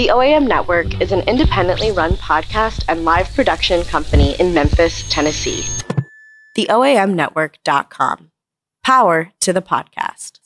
The OAM Network is an independently run podcast and live production company in Memphis, Tennessee. TheOAMNetwork.com. Power to the podcast.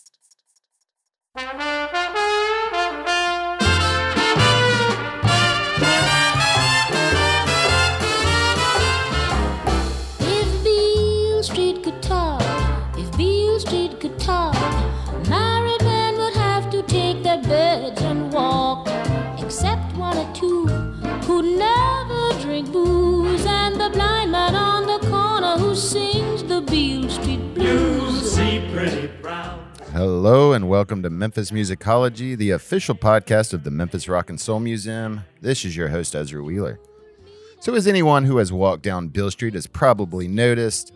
Hello and welcome to Memphis Musicology, the official podcast of the Memphis Rock and Soul Museum. This is your host, Ezra Wheeler. So, as anyone who has walked down Beale Street has probably noticed,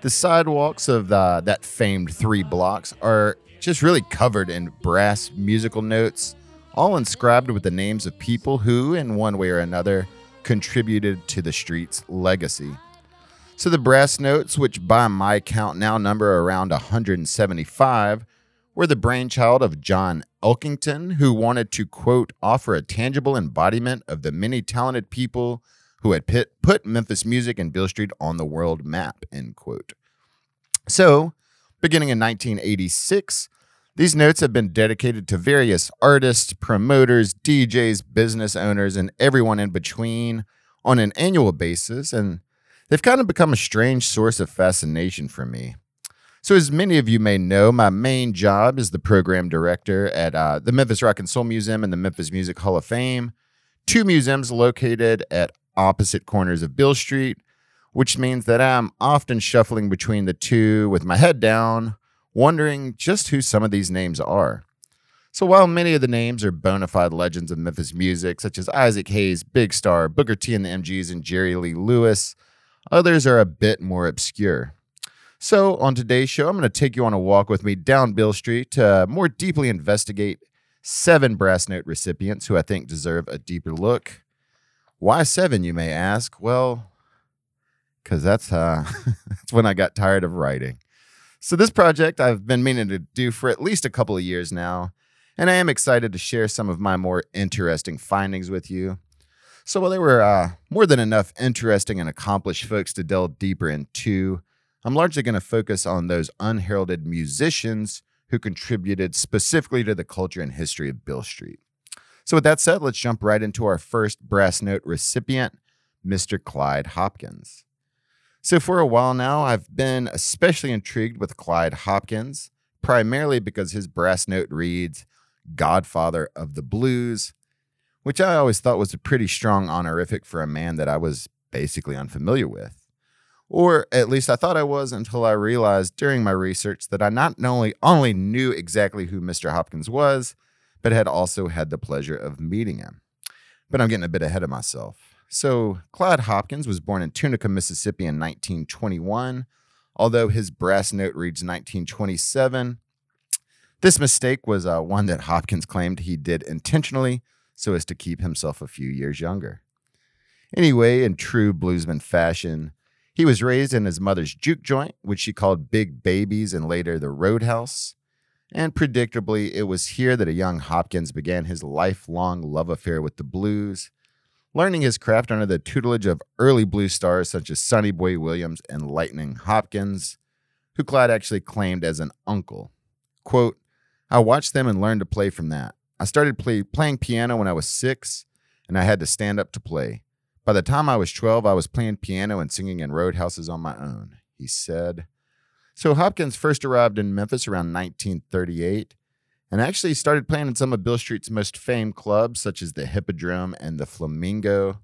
the sidewalks of uh, that famed three blocks are just really covered in brass musical notes, all inscribed with the names of people who, in one way or another, contributed to the street's legacy. So the brass notes, which by my count now number around 175, were the brainchild of John Elkington, who wanted to, quote, offer a tangible embodiment of the many talented people who had pit, put Memphis music and Beale Street on the world map, end quote. So, beginning in 1986, these notes have been dedicated to various artists, promoters, DJs, business owners, and everyone in between on an annual basis, and they've kind of become a strange source of fascination for me. So, as many of you may know, my main job is the program director at uh, the Memphis Rock and Soul Museum and the Memphis Music Hall of Fame, two museums located at opposite corners of Beale Street, which means that I'm often shuffling between the two with my head down, wondering just who some of these names are. So while many of the names are bona fide legends of Memphis music, such as Isaac Hayes, Big Star, Booker T and the MGs, and Jerry Lee Lewis, others are a bit more obscure. So on today's show, I'm going to take you on a walk with me down Beale Street to more deeply investigate seven brass note recipients who I think deserve a deeper look. Why seven, you may ask? Well, because that's uh, that's when I got tired of writing. So this project I've been meaning to do for at least a couple of years now, and I am excited to share some of my more interesting findings with you. So while there were uh, more than enough interesting and accomplished folks to delve deeper into, I'm largely going to focus on those unheralded musicians who contributed specifically to the culture and history of Beale Street. So, with that said, let's jump right into our first brass note recipient, Mr. Clyde Hopkins. So, for a while now, I've been especially intrigued with Clyde Hopkins, primarily because his brass note reads Godfather of the Blues, which I always thought was a pretty strong honorific for a man that I was basically unfamiliar with. Or at least I thought I was until I realized during my research that I not only only knew exactly who Mr. Hopkins was, but had also had the pleasure of meeting him. But I'm getting a bit ahead of myself. So, Clyde Hopkins was born in Tunica, Mississippi in 1921. Although his brass note reads 1927, this mistake was uh, one that Hopkins claimed he did intentionally so as to keep himself a few years younger. Anyway, in true bluesman fashion, he was raised in his mother's juke joint, which she called Big Babies and later the Roadhouse. And predictably, it was here that a young Hopkins began his lifelong love affair with the blues, learning his craft under the tutelage of early blues stars such as Sonny Boy Williams and Lightning Hopkins, who Clyde actually claimed as an uncle. Quote, I watched them and learned to play from that. I started play, playing piano when I was six, and I had to stand up to play. By the time I was 12, I was playing piano and singing in roadhouses on my own, he said. So Hopkins first arrived in Memphis around 1938 and actually started playing in some of Bill Street's most famed clubs, such as the Hippodrome and the Flamingo.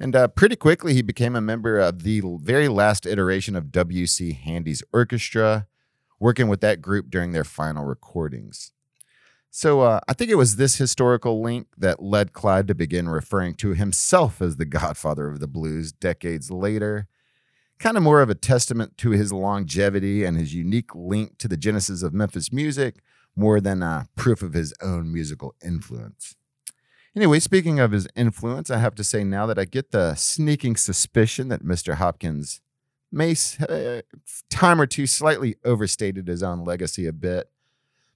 And uh, pretty quickly, he became a member of the very last iteration of W.C. Handy's orchestra, working with that group during their final recordings. So uh, I think it was this historical link that led Clyde to begin referring to himself as the godfather of the blues decades later. Kind of more of a testament to his longevity and his unique link to the genesis of Memphis music, more than a proof of his own musical influence. Anyway, speaking of his influence, I have to say now that I get the sneaking suspicion that Mr. Hopkins may, uh, time or two, slightly overstated his own legacy a bit.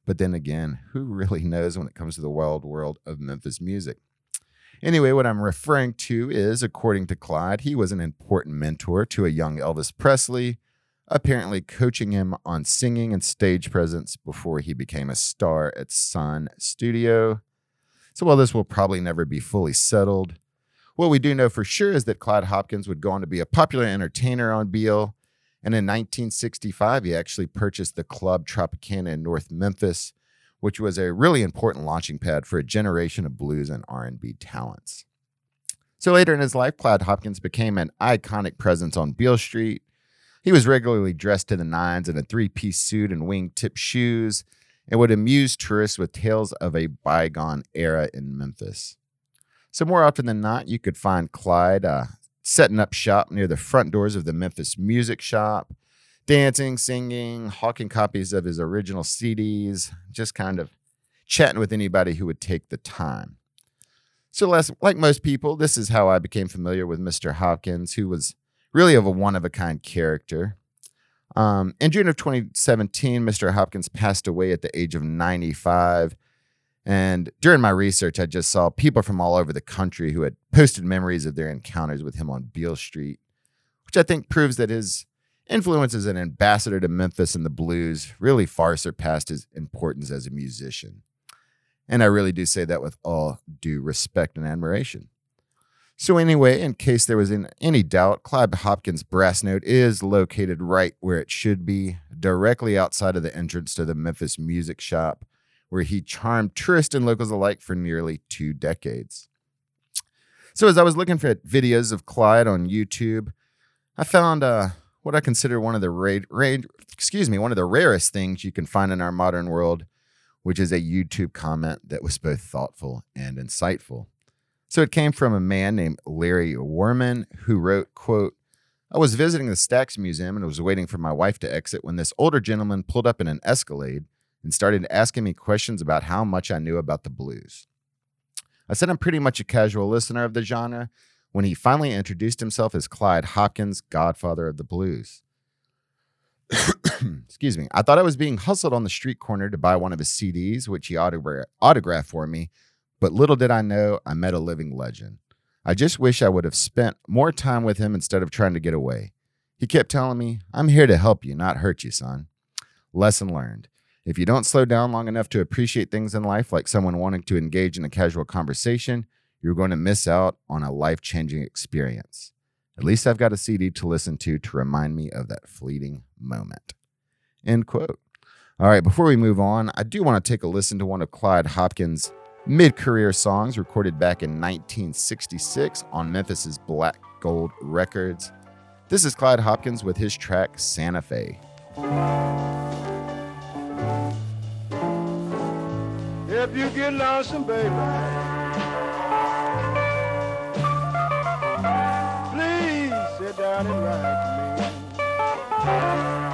But then again, who really knows when it comes to the wild world of Memphis music? Anyway, what I'm referring to is, according to Clyde, he was an important mentor to a young Elvis Presley, apparently coaching him on singing and stage presence before he became a star at Sun Studio. So while this will probably never be fully settled, what we do know for sure is that Clyde Hopkins would go on to be a popular entertainer on Beale. And in 1965, he actually purchased the Club Tropicana in North Memphis, which was a really important launching pad for a generation of blues and R&B talents. So later in his life, Clyde Hopkins became an iconic presence on Beale Street. He was regularly dressed to the nines in a three-piece suit and wing-tip shoes, and would amuse tourists with tales of a bygone era in Memphis. So, more often than not, you could find Clyde uh, setting up shop near the front doors of the Memphis Music Shop, dancing, singing, hawking copies of his original CDs, just kind of chatting with anybody who would take the time. So, like most people, this is how I became familiar with Mr. Hopkins, who was really of a one of a kind character. Um, in June of 2017, Mr. Hopkins passed away at the age of 95. And during my research, I just saw people from all over the country who had posted memories of their encounters with him on Beale Street, which I think proves that his influence as an ambassador to Memphis and the blues really far surpassed his importance as a musician. And I really do say that with all due respect and admiration. So, anyway, in case there was any doubt, Clyde Hopkins' brass note is located right where it should be, directly outside of the entrance to the Memphis Music Shop, where he charmed tourists and locals alike for nearly two decades. So, as I was looking for videos of Clyde on YouTube, I found uh, what I consider one of the ra- ra- excuse me one of the rarest things you can find in our modern world, which is a YouTube comment that was both thoughtful and insightful. So it came from a man named Larry Warman who wrote, quote, I was visiting the Stax Museum and was waiting for my wife to exit when this older gentleman pulled up in an Escalade and started asking me questions about how much I knew about the blues. I said I'm pretty much a casual listener of the genre when he finally introduced himself as Clyde Hopkins, godfather of the blues. Excuse me. I thought I was being hustled on the street corner to buy one of his CDs, which he autogra- autographed for me but little did I know, I met a living legend. I just wish I would have spent more time with him instead of trying to get away. He kept telling me, I'm here to help you, not hurt you, son. Lesson learned. If you don't slow down long enough to appreciate things in life, like someone wanting to engage in a casual conversation, you're going to miss out on a life changing experience. At least I've got a CD to listen to to remind me of that fleeting moment. End quote. All right, before we move on, I do want to take a listen to one of Clyde Hopkins' mid career songs recorded back in 1966 on Memphis's Black Gold Records. This is Clyde Hopkins with his track Santa Fe. If you get lonesome, baby, please sit down and write to me.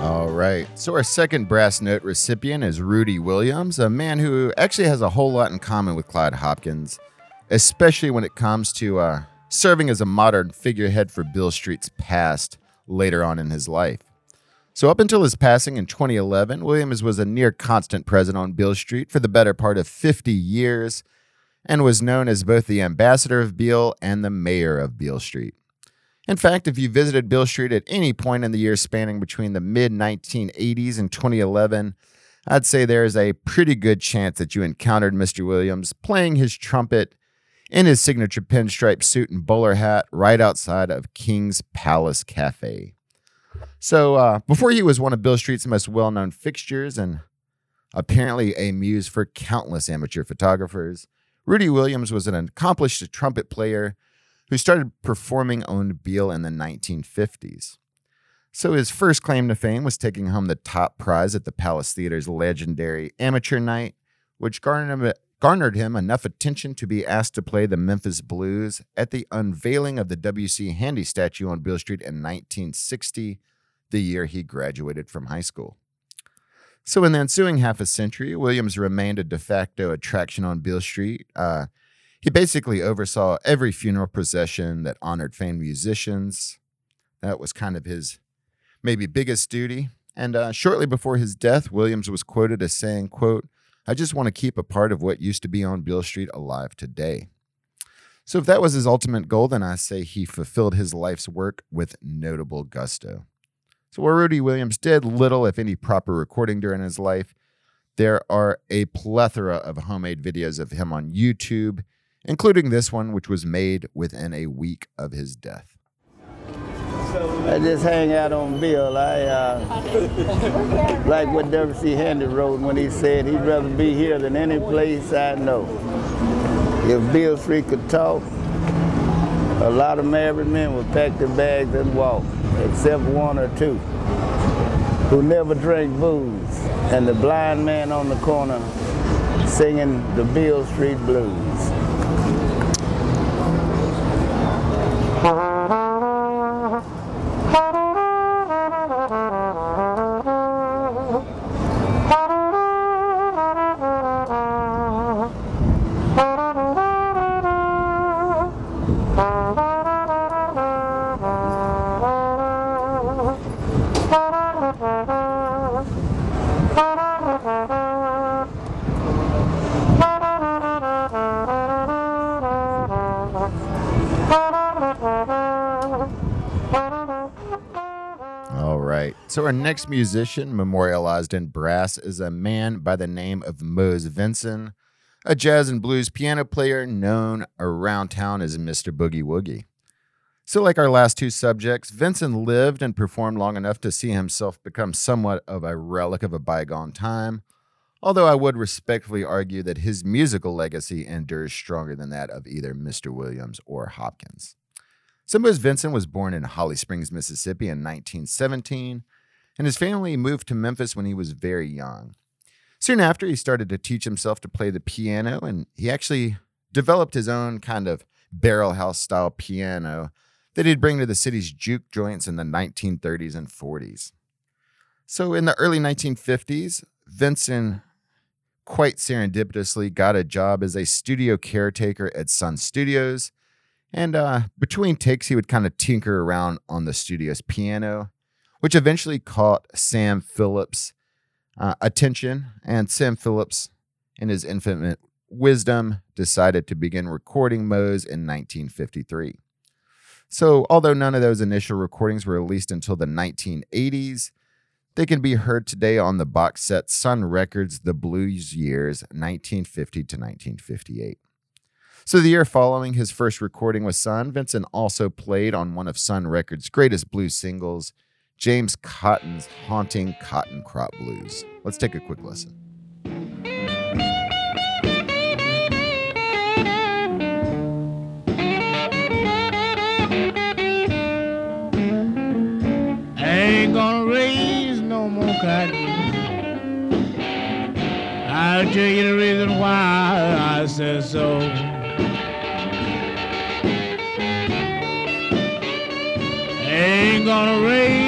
All right. So, our second brass note recipient is Rudy Williams, a man who actually has a whole lot in common with Clyde Hopkins, especially when it comes to uh, serving as a modern figurehead for Beale Street's past later on in his life. So, up until his passing in 2011, Williams was a near constant present on Beale Street for the better part of 50 years and was known as both the ambassador of Beale and the mayor of Beale Street. In fact, if you visited Beale Street at any point in the year spanning between the mid 1980s and 2011, I'd say there is a pretty good chance that you encountered Mr. Williams playing his trumpet in his signature pinstripe suit and bowler hat right outside of King's Palace Cafe. So, uh, before he was one of Beale Street's most well known fixtures and apparently a muse for countless amateur photographers, Rudy Williams was an accomplished trumpet player who started performing on Beale in the 1950s. So his first claim to fame was taking home the top prize at the Palace Theater's legendary Amateur Night, which garnered him, garnered him enough attention to be asked to play the Memphis Blues at the unveiling of the W.C. Handy statue on Beale Street in 1960, the year he graduated from high school. So, in the ensuing half a century, Williams remained a de facto attraction on Beale Street. Uh, he basically oversaw every funeral procession that honored famed musicians. That was kind of his maybe biggest duty. And uh, shortly before his death, Williams was quoted as saying, quote, I just want to keep a part of what used to be on Beale Street alive today. So if that was his ultimate goal, then I say he fulfilled his life's work with notable gusto. So while Rudy Williams did little, if any, proper recording during his life, there are a plethora of homemade videos of him on YouTube, including this one, which was made within a week of his death. I just hang out on Beale. I uh, like what W.C. Handy wrote when he said he'd rather be here than any place I know. If Beale Free could talk, a lot of married men would pack their bags and walk, except one or two who never drank booze, and the blind man on the corner singing the Beale Street Blues. So our next musician memorialized in brass is a man by the name of Mose Vinson, a jazz and blues piano player known around town as Mr. Boogie Woogie. So, like our last two subjects, Vinson lived and performed long enough to see himself become somewhat of a relic of a bygone time, although I would respectfully argue that his musical legacy endures stronger than that of either Mr. Williams or Hopkins. Mose Vinson was born in Holly Springs, Mississippi in 1917, and his family moved to Memphis when he was very young. Soon after, he started to teach himself to play the piano, and he actually developed his own kind of barrel house style piano that he'd bring to the city's juke joints in the 1930s and 40s. So in the early 1950s, Vinson quite serendipitously got a job as a studio caretaker at Sun Studios. And uh, between takes, he would kind of tinker around on the studio's piano, which eventually caught Sam Phillips' uh, attention. And Sam Phillips, in his infinite wisdom, decided to begin recording Mose in 1953. So, although none of those initial recordings were released until the 1980s, they can be heard today on the box set Sun Records The Blues Years 1950 to 1958. So, the year following his first recording with Sun, Vinson also played on one of Sun Records' greatest blues singles, James Cotton's Haunting Cotton Crop Blues. Let's take a quick listen. ain't gonna raise no more cotton. I'll tell you the reason why I said so. Ain't gonna raise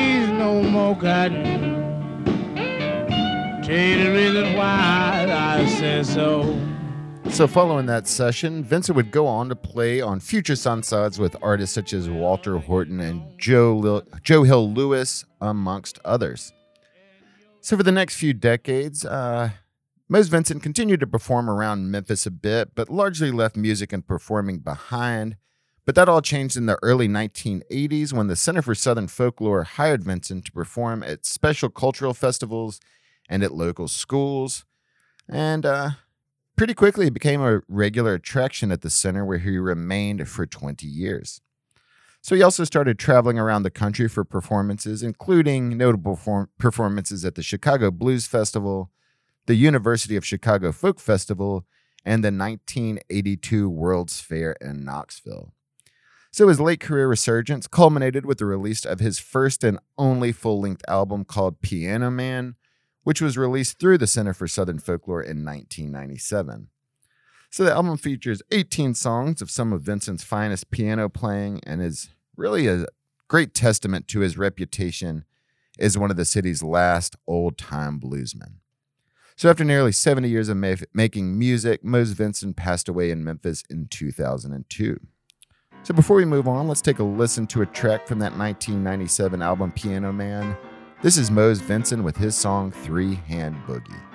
more cotton. Tell you the reason why I said so. So, following that session, Vinson would go on to play on future Sunsides with artists such as Walter Horton and Joe, Lil- Joe Hill Lewis, amongst others. So, for the next few decades, uh, Mose Vinson continued to perform around Memphis a bit, but largely left music and performing behind. But that all changed in the early 1980s when the Center for Southern Folklore hired Vinson to perform at special cultural festivals and at local schools. And uh, pretty quickly he became a regular attraction at the center where he remained for 20 years. So he also started traveling around the country for performances, including notable perform- performances at the Chicago Blues Festival, the University of Chicago Folk Festival, and the 1982 World's Fair in Knoxville. So his late career resurgence culminated with the release of his first and only full length album called Piano Man, which was released through the Center for Southern Folklore in 1997. So the album features 18 songs of some of Vinson's finest piano playing and is really a great testament to his reputation as one of the city's last old time bluesmen. So after nearly 70 years of ma- making music, Mose Vinson passed away in Memphis in 2002. So before we move on, let's take a listen to a track from that 1997 album Piano Man. This is Mose Vinson with his song Three Hand Boogie.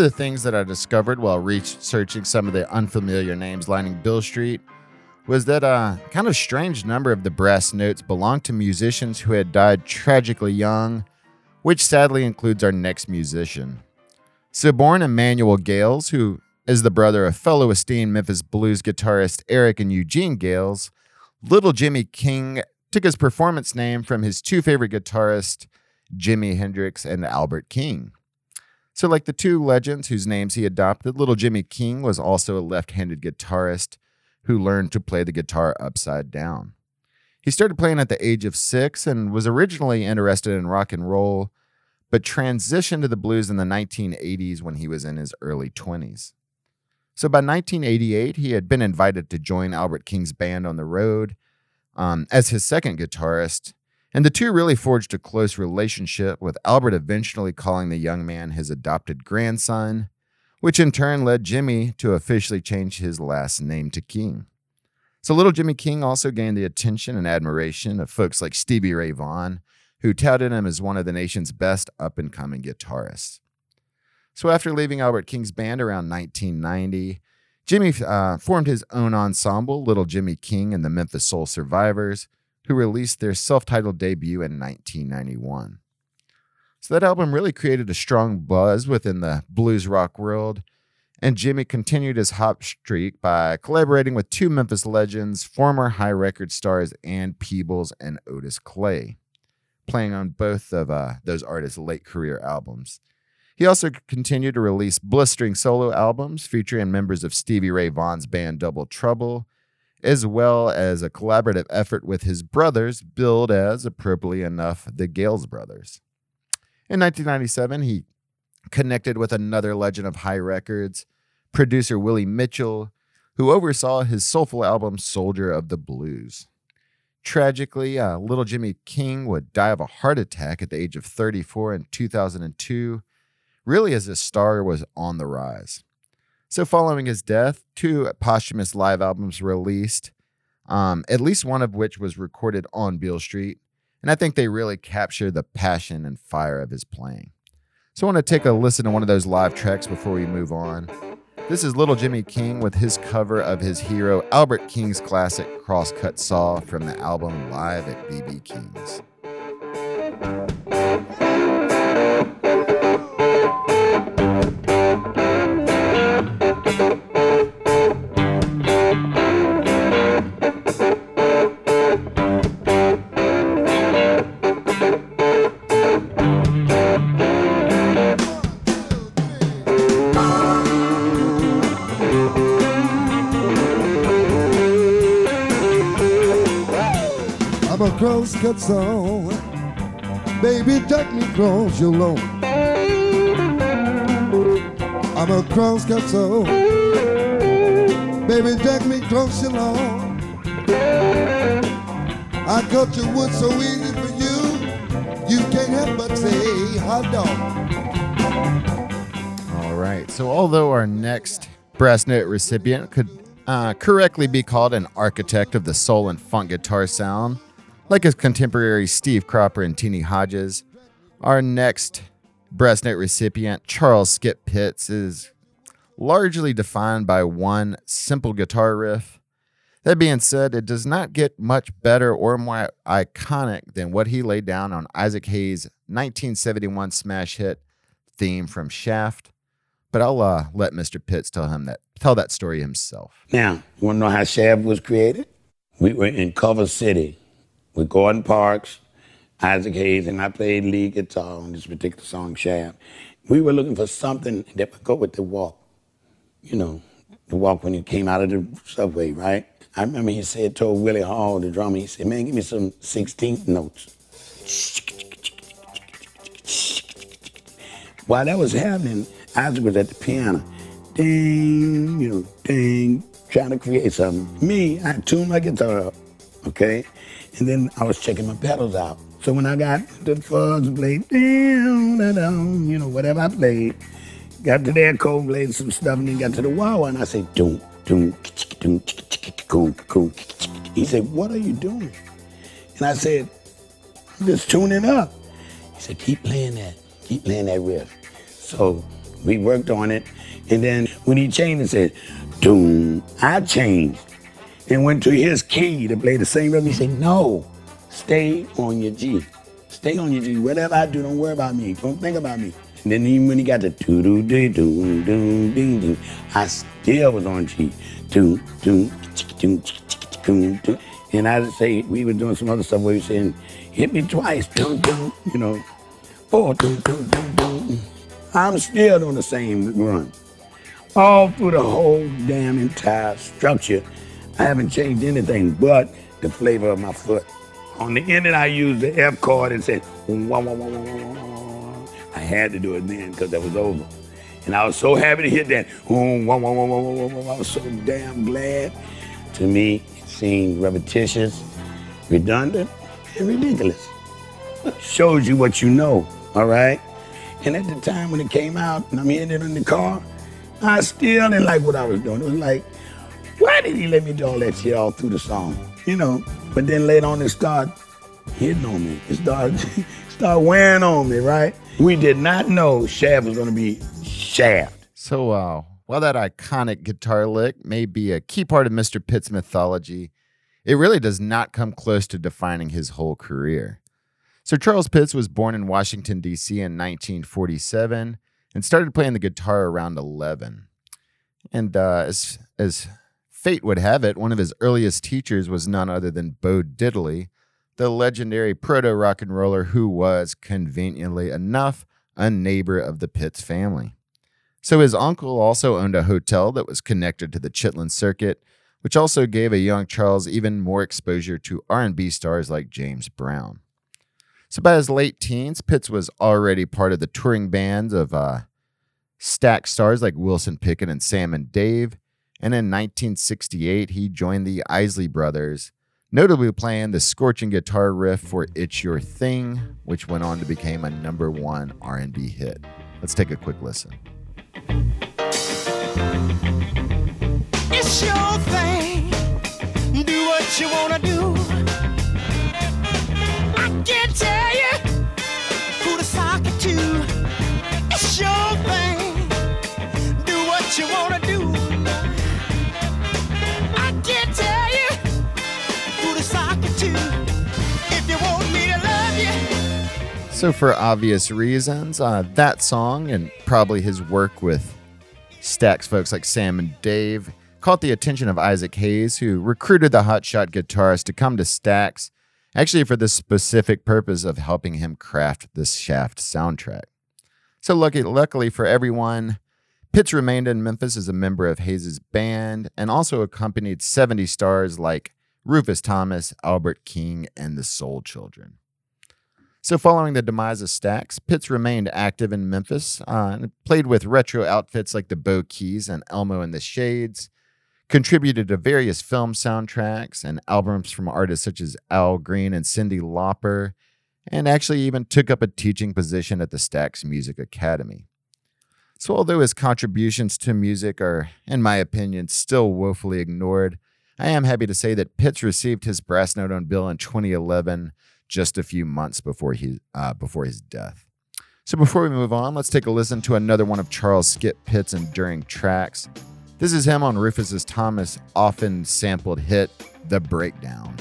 Of the things that I discovered while researching some of the unfamiliar names lining Beale Street was that a kind of strange number of the brass notes belonged to musicians who had died tragically young, which sadly includes our next musician. So, born Emmanuel Gales, who is the brother of fellow esteemed Memphis blues guitarist Eric and Eugene Gales, Little Jimmy King took his performance name from his two favorite guitarists, Jimi Hendrix and Albert King. So, like the two legends whose names he adopted, Little Jimmy King was also a left handed guitarist who learned to play the guitar upside down. He started playing at the age of six and was originally interested in rock and roll, but transitioned to the blues in the 1980s when he was in his early 20s. So by 1988, he had been invited to join Albert King's band on the road um, as his second guitarist, and the two really forged a close relationship, with Albert eventually calling the young man his adopted grandson, which in turn led Jimmy to officially change his last name to King. So little Jimmy King also gained the attention and admiration of folks like Stevie Ray Vaughan, who touted him as one of the nation's best up and coming guitarists. So after leaving Albert King's band around 1990, Jimmy uh, formed his own ensemble, Little Jimmy King and the Memphis Soul Survivors, who released their self titled debut in 1991. So that album really created a strong buzz within the blues rock world, and Jimmy continued his hot streak by collaborating with two Memphis legends, former Hi Record stars Ann Peebles and Otis Clay, playing on both of uh, those artists' late career albums. He also continued to release blistering solo albums featuring members of Stevie Ray Vaughan's band Double Trouble, as well as a collaborative effort with his brothers, billed as, appropriately enough, the Gales Brothers. In 1997, he connected with another legend of Hi Records, producer Willie Mitchell, who oversaw his soulful album Soldier of the Blues. Tragically, uh, little Jimmy King would die of a heart attack at the age of 34 in 2002, really as his star was on the rise. So, following his death, two posthumous live albums were released, um, at least one of which was recorded on Beale Street. And I think they really capture the passion and fire of his playing. So, I want to take a listen to one of those live tracks before we move on. This is Little Jimmy King with his cover of his hero Albert King's classic Crosscut Saw from the album Live at BB King's. Crosscut song. Baby, take me cross your lawn. I'm a crosscut song. Baby, take me cross your lawn. I cut your wood so easy for you. You can't help but say hot dog. All right. So, although our next brass note recipient could uh, correctly be called an architect of the soul and funk guitar sound, Like his contemporary Steve Cropper and Teenie Hodges, our next breast note recipient, Charles Skip Pitts, is largely defined by one simple guitar riff. That being said, it does not get much better or more iconic than what he laid down on Isaac Hayes' 1971 smash hit theme from Shaft. But I'll uh, let Mr. Pitts tell him that tell that story himself. Now, you want to know how Shaft was created? We were in Culver City with Gordon Parks, Isaac Hayes, and I played lead guitar on this particular song, Shaft. We were looking for something that would go with the walk. You know, the walk when you came out of the subway, right? I remember he said, told Willie Hall, the drummer, he said, man, give me some 16th notes. While that was happening, Isaac was at the piano. Ding, you know, ding, trying to create something. Me, I tuned my guitar up, okay? And then I was checking my pedals out. So when I got the fuzz played, down, down, you know, whatever I played, got to the echo, played some stuff, and then got to the wah and I said, doom, doom, doom, doom. Doom." He said, what are you doing? And I said, I'm just tuning up. He said, keep playing that, keep playing that riff. So we worked on it, and then when he changed, it said, doom, I changed and went to his key to play the same rhythm. He said, no, stay on your G. Stay on your G. Whatever I do, don't worry about me. Don't think about me. And then even when he got the doo doo doo doo doo doo doo, I still was on G. Doo doo doo doo doo. And I would say we were doing some other stuff where he was saying, hit me twice, doo doo, you know, four doo doo doo doo. I'm still on the same run. All through the whole damn entire structure. I haven't changed anything but the flavor of my foot. On the ending, I used the F chord and said, wah, wah, wah. I had to do it then because that was over. And I was so happy to hit that. I was so damn glad. To me, it seemed repetitious, redundant, and ridiculous. Shows you what you know, all right? And at the time when it came out and I'm hearing it in the car, I still didn't like what I was doing. It was like, why did he let me do all that shit all through the song? You know, but then later on it started hitting on me. It started, started wearing on me, right? We did not know Shaft was gonna be Shaft. So, uh, while that iconic guitar lick may be a key part of Mr. Pitt's mythology, it really does not come close to defining his whole career. Sir Charles Pitts was born in Washington, D.C. in 1947 and started playing the guitar around 11. And uh, as, as fate would have it, one of his earliest teachers was none other than Bo Diddley, the legendary proto rock and roller who was, conveniently enough, a neighbor of the Pitts family. So his uncle also owned a hotel that was connected to the Chitlin circuit, which also gave a young Charles even more exposure to R&B stars like James Brown. So by his late teens, Pitts was already part of the touring bands of uh, Stax stars like Wilson Pickett and Sam and Dave. And in 1968, he joined the Isley Brothers, notably playing the scorching guitar riff for "It's Your Thing," which went on to become a number one R&B hit. Let's take a quick listen. It's your thing. Do what you wanna do. I can't tell you who to sock it to. It's your thing. Do what you wanna So, for obvious reasons, uh, that song and probably his work with Stax folks like Sam and Dave caught the attention of Isaac Hayes, who recruited the hotshot guitarist to come to Stax, actually for the specific purpose of helping him craft the Shaft soundtrack. So, lucky, luckily for everyone, Pitts remained in Memphis as a member of Hayes' band and also accompanied 70 stars like Rufus Thomas, Albert King, and the Soul Children. So, following the demise of Stax, Pitts remained active in Memphis uh, and played with retro outfits like the Bo Keys and Elmo and the Shades, contributed to various film soundtracks and albums from artists such as Al Green and Cyndi Lauper, and actually even took up a teaching position at the Stax Music Academy. So, although his contributions to music are, in my opinion, still woefully ignored, I am happy to say that Pitts received his brass note on Beale in 2011, just a few months before, he, uh, before his death. So before we move on, let's take a listen to another one of Charles Skip Pitts' enduring tracks. This is him on Rufus's Thomas often sampled hit, The Breakdown.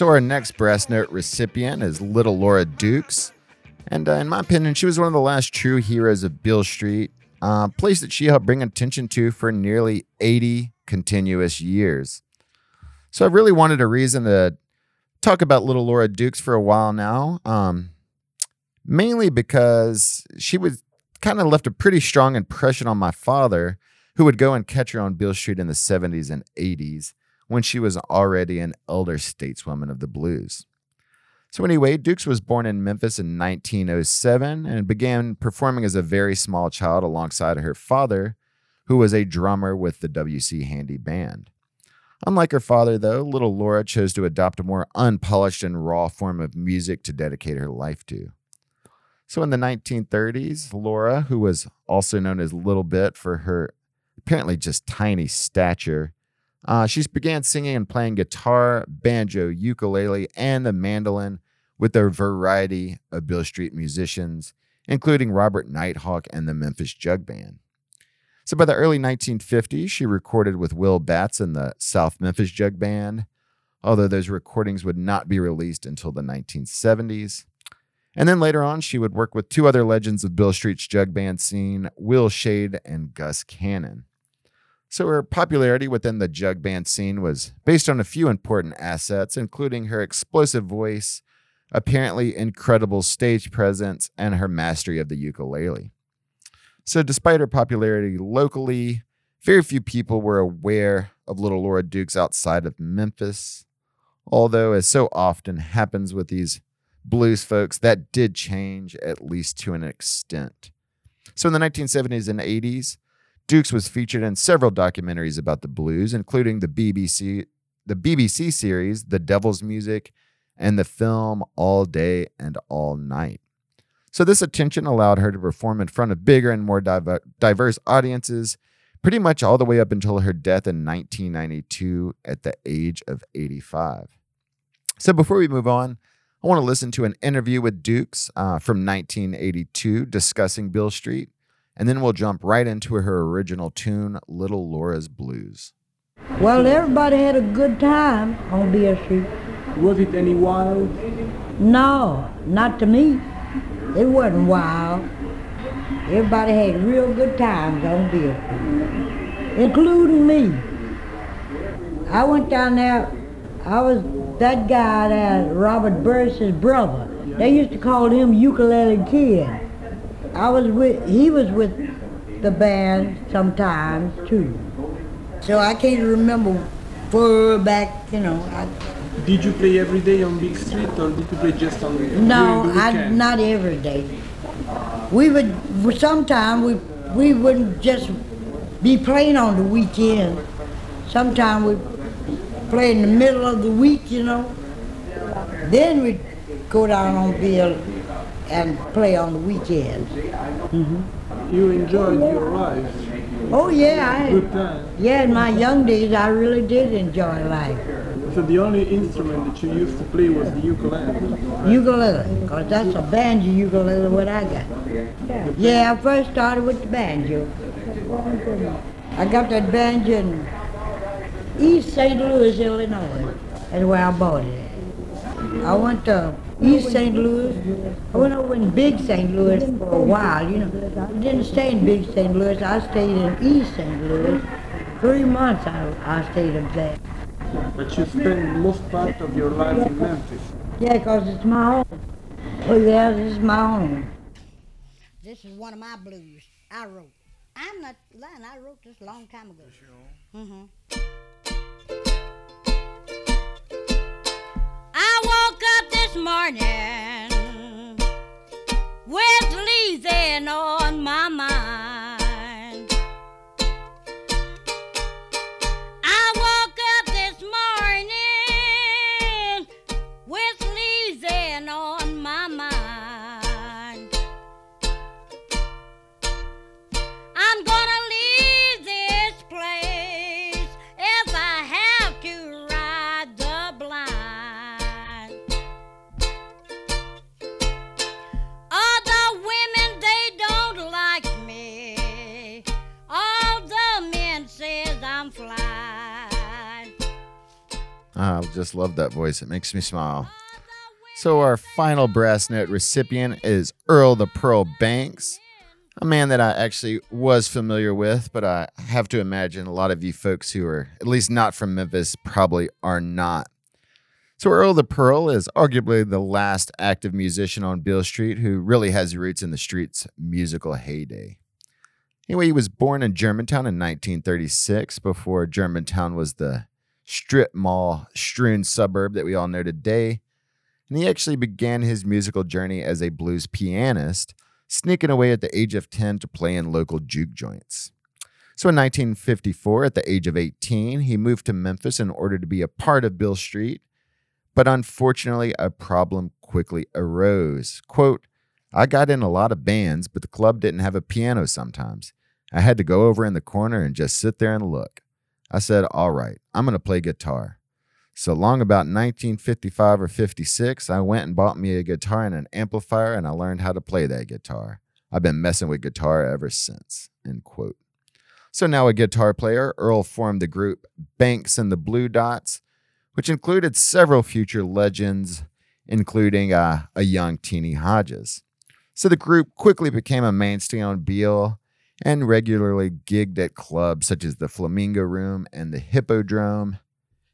So our next brass note recipient is Little Laura Dukes. And uh, in my opinion, she was one of the last true heroes of Beale Street, uh, a place that she helped bring attention to for nearly 80 continuous years. So I really wanted a reason to talk about Little Laura Dukes for a while now, um, mainly because she was kind of left a pretty strong impression on my father, who would go and catch her on Beale Street in the 70s and 80s when she was already an elder stateswoman of the blues. So, anyway, Dukes was born in Memphis in 1907 and began performing as a very small child alongside her father, who was a drummer with the W.C. Handy Band. Unlike her father, though, little Laura chose to adopt a more unpolished and raw form of music to dedicate her life to. So, in the 1930s, Laura, who was also known as Little Bit for her apparently just tiny stature, uh, she began singing and playing guitar, banjo, ukulele, and the mandolin with a variety of Beale Street musicians, including Robert Nighthawk and the Memphis Jug Band. So by the early 1950s, she recorded with Will Batts and the South Memphis Jug Band, although those recordings would not be released until the 1970s. And then later on, she would work with two other legends of Beale Street's jug band scene, Will Shade and Gus Cannon. So her popularity within the jug band scene was based on a few important assets, including her explosive voice, apparently incredible stage presence, and her mastery of the ukulele. So, despite her popularity locally, very few people were aware of Little Laura Dukes outside of Memphis. Although, as so often happens with these blues folks, that did change at least to an extent. So, in the 1970s and 80s, Dukes was featured in several documentaries about the blues, including the BBC, the BBC series The Devil's Music and the film All Day and All Night. So this attention allowed her to perform in front of bigger and more diver- diverse audiences pretty much all the way up until her death in 1992 at the age of 85. So before we move on, I want to listen to an interview with Dukes uh, from 1982 discussing Beale Street and then we'll jump right into her original tune, Little Laura's Blues. Well, everybody had a good time on Beale Street. Was it any wild? No, not to me. It wasn't wild. Everybody had real good times on Beale Street, including me. I went down there. I was that guy there, Robert Burris's brother. They used to call him Ukulele Kid. I was with, he was with the band sometimes too. So I can't remember far back, you know. I, Did you play every day on Big Street or did you play just on no, during the I, not every day. We would, sometimes we, we wouldn't just be playing on the weekend. Sometimes we play in the middle of the week, you know. Then we'd go down on Beale and play on the weekends. hmm You enjoyed your life. Oh yeah, Good I, time. yeah. In my young days, I really did enjoy life. So the only instrument that you used to play was the ukulele. Ukulele, cause that's a banjo ukulele what I got. Yeah, I first started with the banjo. I got that banjo in East St. Louis, Illinois. That's where I bought it. I went to East St. Louis. I went over in Big St. Louis for a while, you know. I didn't stay in Big St. Louis. I stayed in East St. Louis. Three months I, I stayed up there. But you spend most part of your life in Memphis. Yeah, 'cause it's my home. Oh, yeah, this is my home. This is one of my blues I wrote. I'm not lying. I wrote this a long time ago. Mm-hmm. Morning just love that voice. It makes me smile. So, our final brass note recipient is Earl the Pearl Banks, a man that I actually was familiar with, but I have to imagine a lot of you folks who are at least not from Memphis probably are not. So, Earl the Pearl is arguably the last active musician on Beale Street who really has roots in the street's musical heyday. Anyway, he was born in Germantown in 1936 before Germantown was the strip mall strewn suburb that we all know today. And he actually began his musical journey as a blues pianist, sneaking away at the age of 10 to play in local juke joints. So in 1954, at the age of 18, he moved to Memphis in order to be a part of Beale Street. But unfortunately, a problem quickly arose. Quote, I got in a lot of bands, but the club didn't have a piano sometimes. I had to go over in the corner and just sit there and look. I said, All right, I'm going to play guitar. So long about 1955 or 56, I went and bought me a guitar and an amplifier, and I learned how to play that guitar. I've been messing with guitar ever since. End quote. So now a guitar player, Earl formed the group Banks and the Blue Dots, which included several future legends, including uh, a young Teenie Hodges. So the group quickly became a mainstay on Beale and regularly gigged at clubs such as the Flamingo Room and the Hippodrome,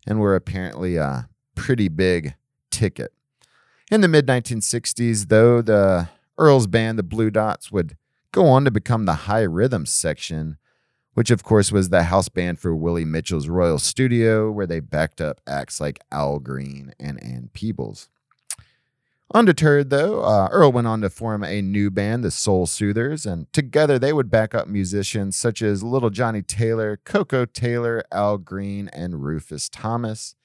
and were apparently a pretty big ticket. In the mid 1960s, though, the Earl's band, the Blue Dots, would go on to become the Hi Rhythm section, which of course was the house band for Willie Mitchell's Royal Studio, where they backed up acts like Al Green and Ann Peebles. Undeterred, though, uh, Earl went on to form a new band, the Soul Soothers, and together they would back up musicians such as Little Johnny Taylor, Koko Taylor, Al Green, and Rufus Thomas.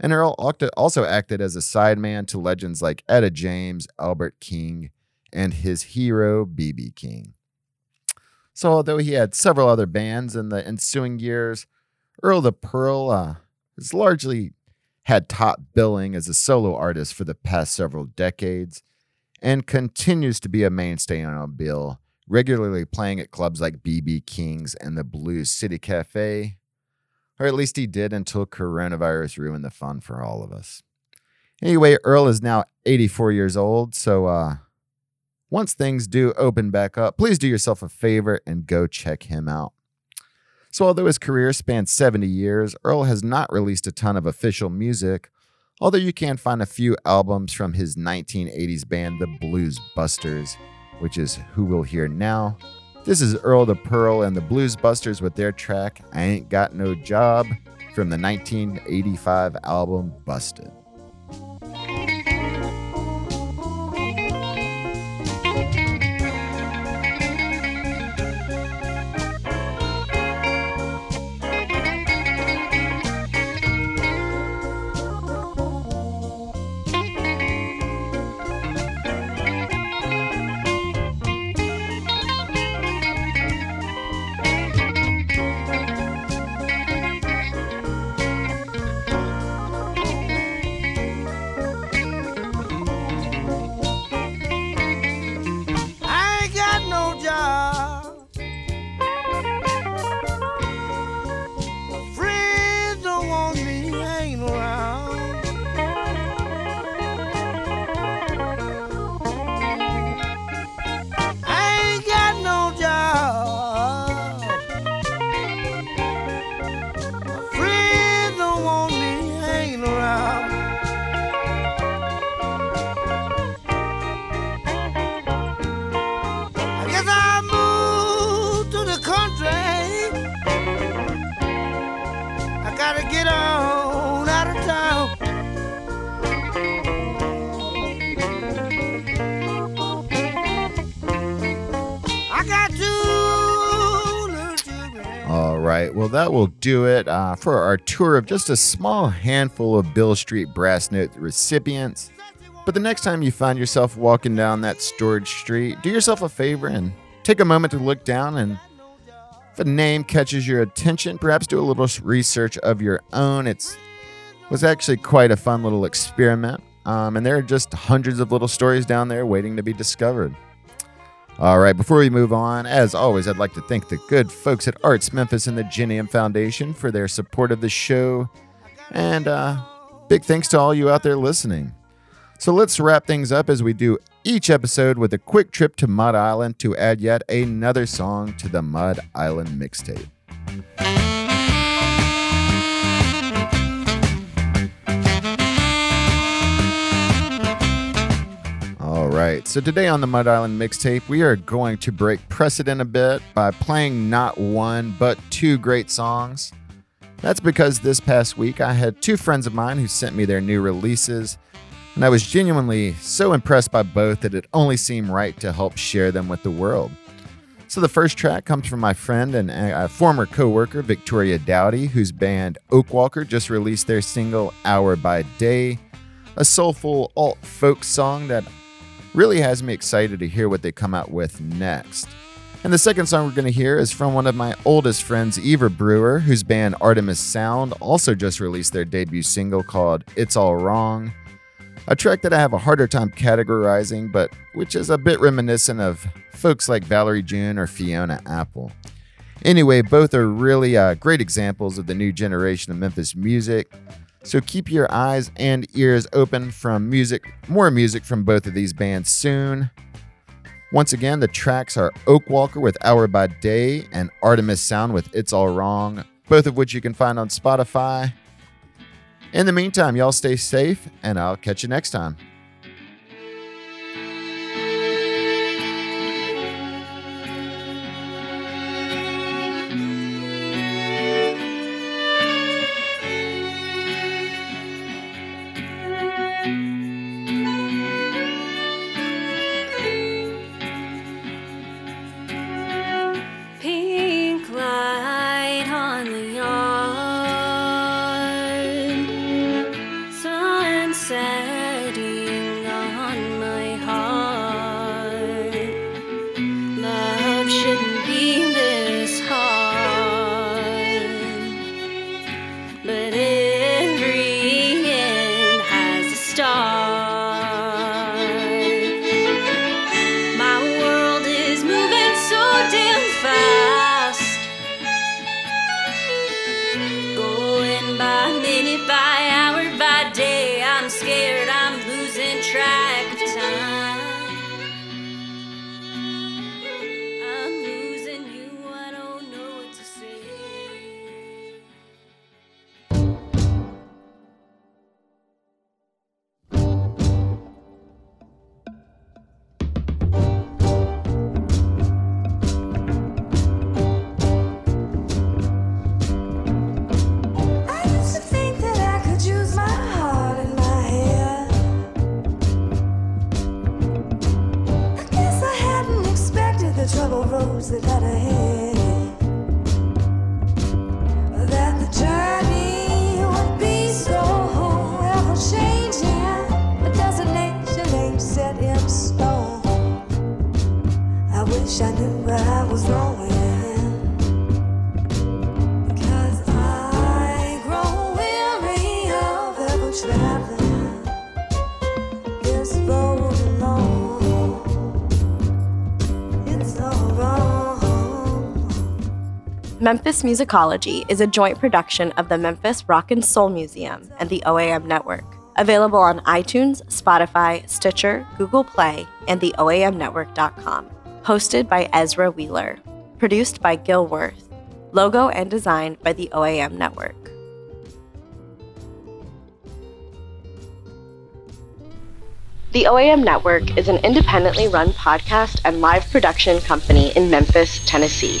And Earl also acted as a sideman to legends like Etta James, Albert King, and his hero, B.B. King. So, although he had several other bands in the ensuing years, Earl the Pearl uh, has largely had top billing as a solo artist for the past several decades and continues to be a mainstay on Beale, regularly playing at clubs like BB King's and the Blues City Cafe, or at least he did until coronavirus ruined the fun for all of us. Anyway, Earl is now 84 years old, so uh, once things do open back up, please do yourself a favor and go check him out. So, although his career spans 70 years, Earl has not released a ton of official music, although you can find a few albums from his 1980s band, the Blues Busters, which is who we'll hear now. This is Earl the Pearl and the Blues Busters with their track, I Ain't Got No Job, from the 1985 album Busted. Right. Well, that will do it uh, for our tour of just a small handful of Beale Street Brass Note recipients. But the next time you find yourself walking down that storage street, do yourself a favor and take a moment to look down and if a name catches your attention, perhaps do a little research of your own. It was actually quite a fun little experiment. Um, and there are just hundreds of little stories down there waiting to be discovered. All right, before we move on, as always, I'd like to thank the good folks at Arts Memphis and the Genium Foundation for their support of the show. And uh, big thanks to all you out there listening. So let's wrap things up as we do each episode with a quick trip to Mud Island to add yet another song to the Mud Island mixtape. Right, so today on the Mud Island mixtape, we are going to break precedent a bit by playing not one, but two great songs. That's because this past week I had two friends of mine who sent me their new releases, and I was genuinely so impressed by both that it only seemed right to help share them with the world. So the first track comes from my friend and uh, a former co-worker Victoria Dowdy, whose band Oakwalker just released their single "Hour by Day," a soulful alt folk song that really has me excited to hear what they come out with next. And the second song we're going to hear is from one of my oldest friends, Eva Brewer, whose band Artemis Sound also just released their debut single called It's All Wrong. A track that I have a harder time categorizing, but which is a bit reminiscent of folks like Valerie June or Fiona Apple. Anyway, both are really uh, great examples of the new generation of Memphis music. So keep your eyes and ears open from music, more music from both of these bands soon. Once again, the tracks are Oakwalker with Hour by Day and Artemis Sound with It's All Wrong, both of which you can find on Spotify. In the meantime, y'all stay safe, and I'll catch you next time. Memphis Musicology is a joint production of the Memphis Rock and Soul Museum and the OAM Network. Available on iTunes, Spotify, Stitcher, Google Play, and the OAMnetwork.com. Hosted by Ezra Wheeler. Produced by Gil Worth. Logo and designed by the OAM Network. The OAM Network is an independently run podcast and live production company in Memphis, Tennessee.